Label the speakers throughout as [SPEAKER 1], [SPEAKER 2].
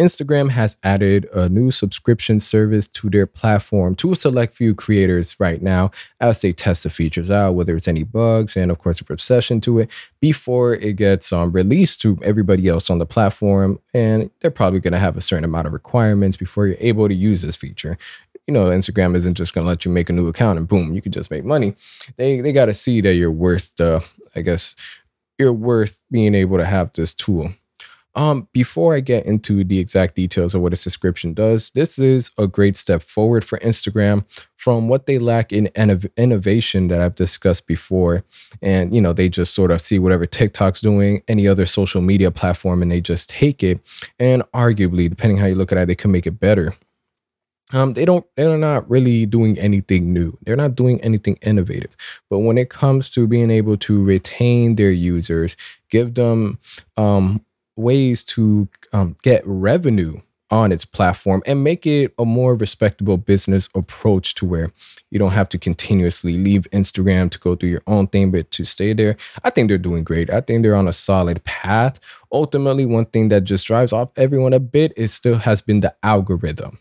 [SPEAKER 1] Instagram has added a new subscription service to their platform to a select few creators right now as they test the features out, whether it's any bugs and, of course, a reception to it before it gets um, released to everybody else on the platform. And they're probably going to have a certain amount of requirements before you're able to use this feature you know, Instagram isn't just going to let you make a new account and boom, you can just make money. They they got to see that you're worth the, I guess, you're worth being able to have this tool. Um, before I get into the exact details of what a subscription does, this is a great step forward for Instagram from what they lack in innovation that I've discussed before. And, you know, they just sort of see whatever TikTok's doing, any other social media platform, and they just take it. And arguably, depending how you look at it, they can make it better. Um, they don't they're not really doing anything new they're not doing anything innovative but when it comes to being able to retain their users give them um, ways to um, get revenue on its platform and make it a more respectable business approach to where you don't have to continuously leave Instagram to go do your own thing, but to stay there. I think they're doing great. I think they're on a solid path. Ultimately, one thing that just drives off everyone a bit is still has been the algorithm.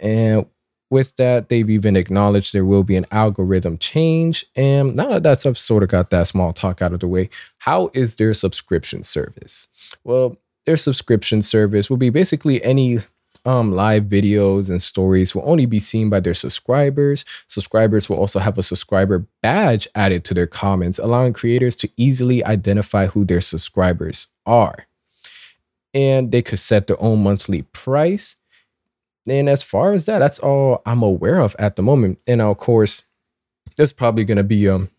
[SPEAKER 1] And with that, they've even acknowledged there will be an algorithm change. And now that that's I've sort of got that small talk out of the way, how is their subscription service? Well, their subscription service will be basically any um, live videos and stories will only be seen by their subscribers. Subscribers will also have a subscriber badge added to their comments, allowing creators to easily identify who their subscribers are. And they could set their own monthly price and as far as that, that's all I'm aware of at the moment. And of course, there's probably going to be um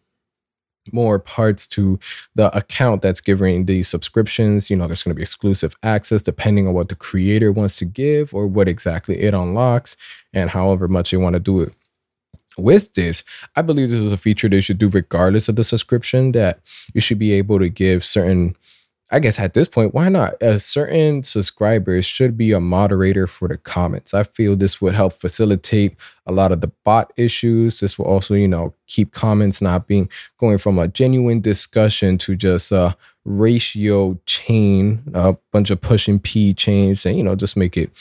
[SPEAKER 1] more parts to the account that's giving the subscriptions. You know, there's going to be exclusive access depending on what the creator wants to give or what exactly it unlocks and however much they want to do it. With this, I believe this is a feature they should do regardless of the subscription, that you should be able to give certain I guess at this point, why not? A certain subscribers should be a moderator for the comments. I feel this would help facilitate a lot of the bot issues. This will also, you know, keep comments not being going from a genuine discussion to just a ratio chain, a bunch of pushing P chains, and you know, just make it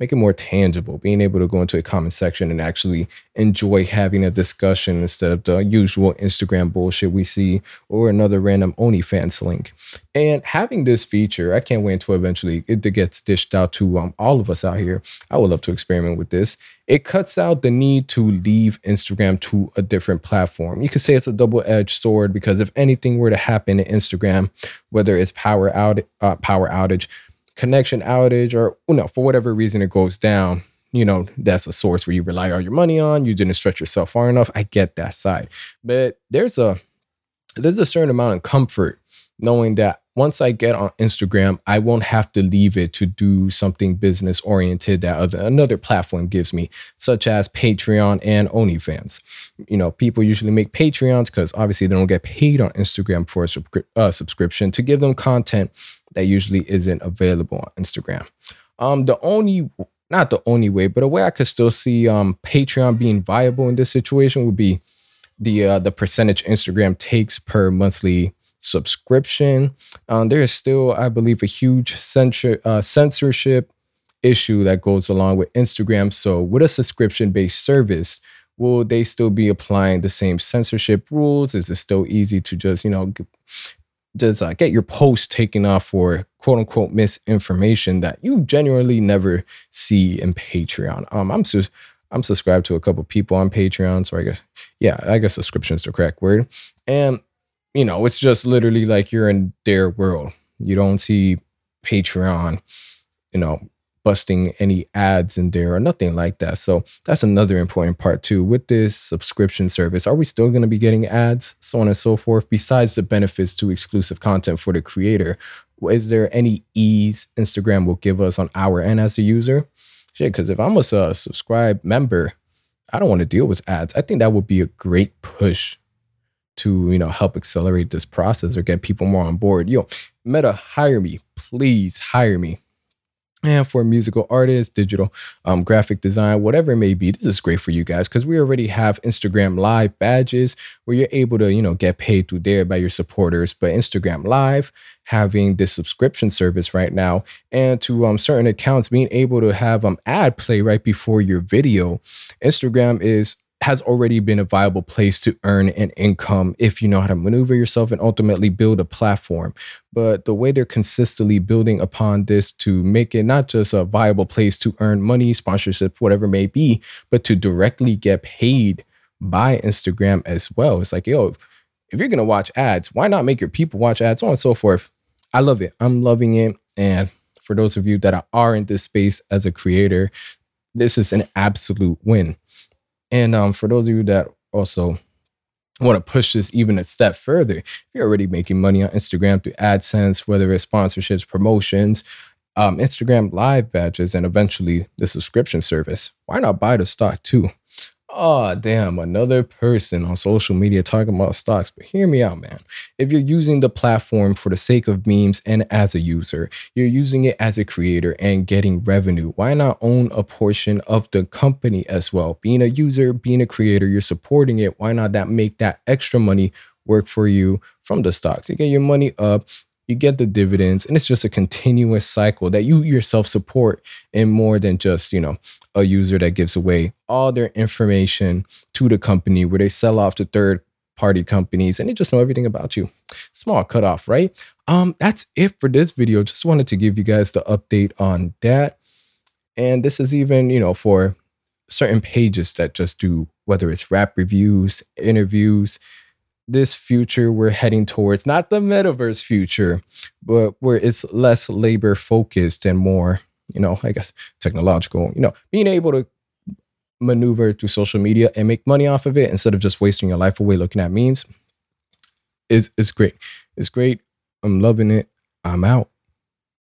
[SPEAKER 1] make it more tangible, being able to go into a comment section and actually enjoy having a discussion instead of the usual Instagram bullshit we see or another random OnlyFans link. And having this feature, I can't wait until eventually it gets dished out to um, all of us out here. I would love to experiment with this. It cuts out the need to leave Instagram to a different platform. You could say it's a double-edged sword because if anything were to happen in Instagram, whether it's power out uh, power outage, connection outage or you know for whatever reason it goes down you know that's a source where you rely all your money on you didn't stretch yourself far enough i get that side. But there's a there's a certain amount of comfort knowing that once i get on instagram i won't have to leave it to do something business oriented that other, another platform gives me such as patreon and onlyfans you know people usually make patreons because obviously they don't get paid on instagram for a subscri- uh, subscription to give them content that usually isn't available on Instagram. Um, the only, not the only way, but a way I could still see um, Patreon being viable in this situation would be the uh, the percentage Instagram takes per monthly subscription. Um, there is still, I believe, a huge censor, uh, censorship issue that goes along with Instagram. So, with a subscription based service, will they still be applying the same censorship rules? Is it still easy to just, you know, just uh, get your post taken off for quote unquote misinformation that you genuinely never see in Patreon. Um, I'm su- I'm subscribed to a couple people on Patreon, so I guess yeah, I guess subscription is the correct word. And you know, it's just literally like you're in their world. You don't see Patreon, you know, busting any ads in there or nothing like that. So that's another important part too. With this subscription service, are we still going to be getting ads, so on and so forth, besides the benefits to exclusive content for the creator? Is there any ease Instagram will give us on our end as a user? Shit, because if I'm a subscribe member, I don't want to deal with ads. I think that would be a great push to you know help accelerate this process or get people more on board. Yo, Meta, hire me, please hire me and for musical artists, digital um, graphic design, whatever it may be, this is great for you guys because we already have Instagram Live badges where you're able to, you know, get paid through there by your supporters. But Instagram Live having this subscription service right now, and to um, certain accounts being able to have um ad play right before your video. Instagram is has already been a viable place to earn an income if you know how to maneuver yourself and ultimately build a platform. But the way they're consistently building upon this to make it not just a viable place to earn money, sponsorship, whatever may be, but to directly get paid by Instagram as well. It's like, yo, if you're going to watch ads, why not make your people watch ads, so on and so forth. I love it. I'm loving it. And for those of you that are in this space as a creator, this is an absolute win. And um, for those of you that also want to push this even a step further, if you're already making money on Instagram through AdSense, whether it's sponsorships, promotions, um, Instagram live badges, and eventually the subscription service, why not buy the stock too? Oh, damn, another person on social media talking about stocks. But hear me out, man. If you're using the platform for the sake of memes and as a user, you're using it as a creator and getting revenue, why not own a portion of the company as well? Being a user, being a creator, you're supporting it. Why not that make that extra money work for you from the stocks? You get your money up, you get the dividends, and it's just a continuous cycle that you yourself support in more than just, you know, a user that gives away all their information to the company where they sell off to third party companies and they just know everything about you. Small cutoff, right? Um, that's it for this video. Just wanted to give you guys the update on that. And this is even, you know, for certain pages that just do whether it's rap reviews, interviews, this future we're heading towards, not the metaverse future, but where it's less labor focused and more you know, I guess technological, you know, being able to maneuver through social media and make money off of it instead of just wasting your life away looking at memes is is great. It's great. I'm loving it. I'm out.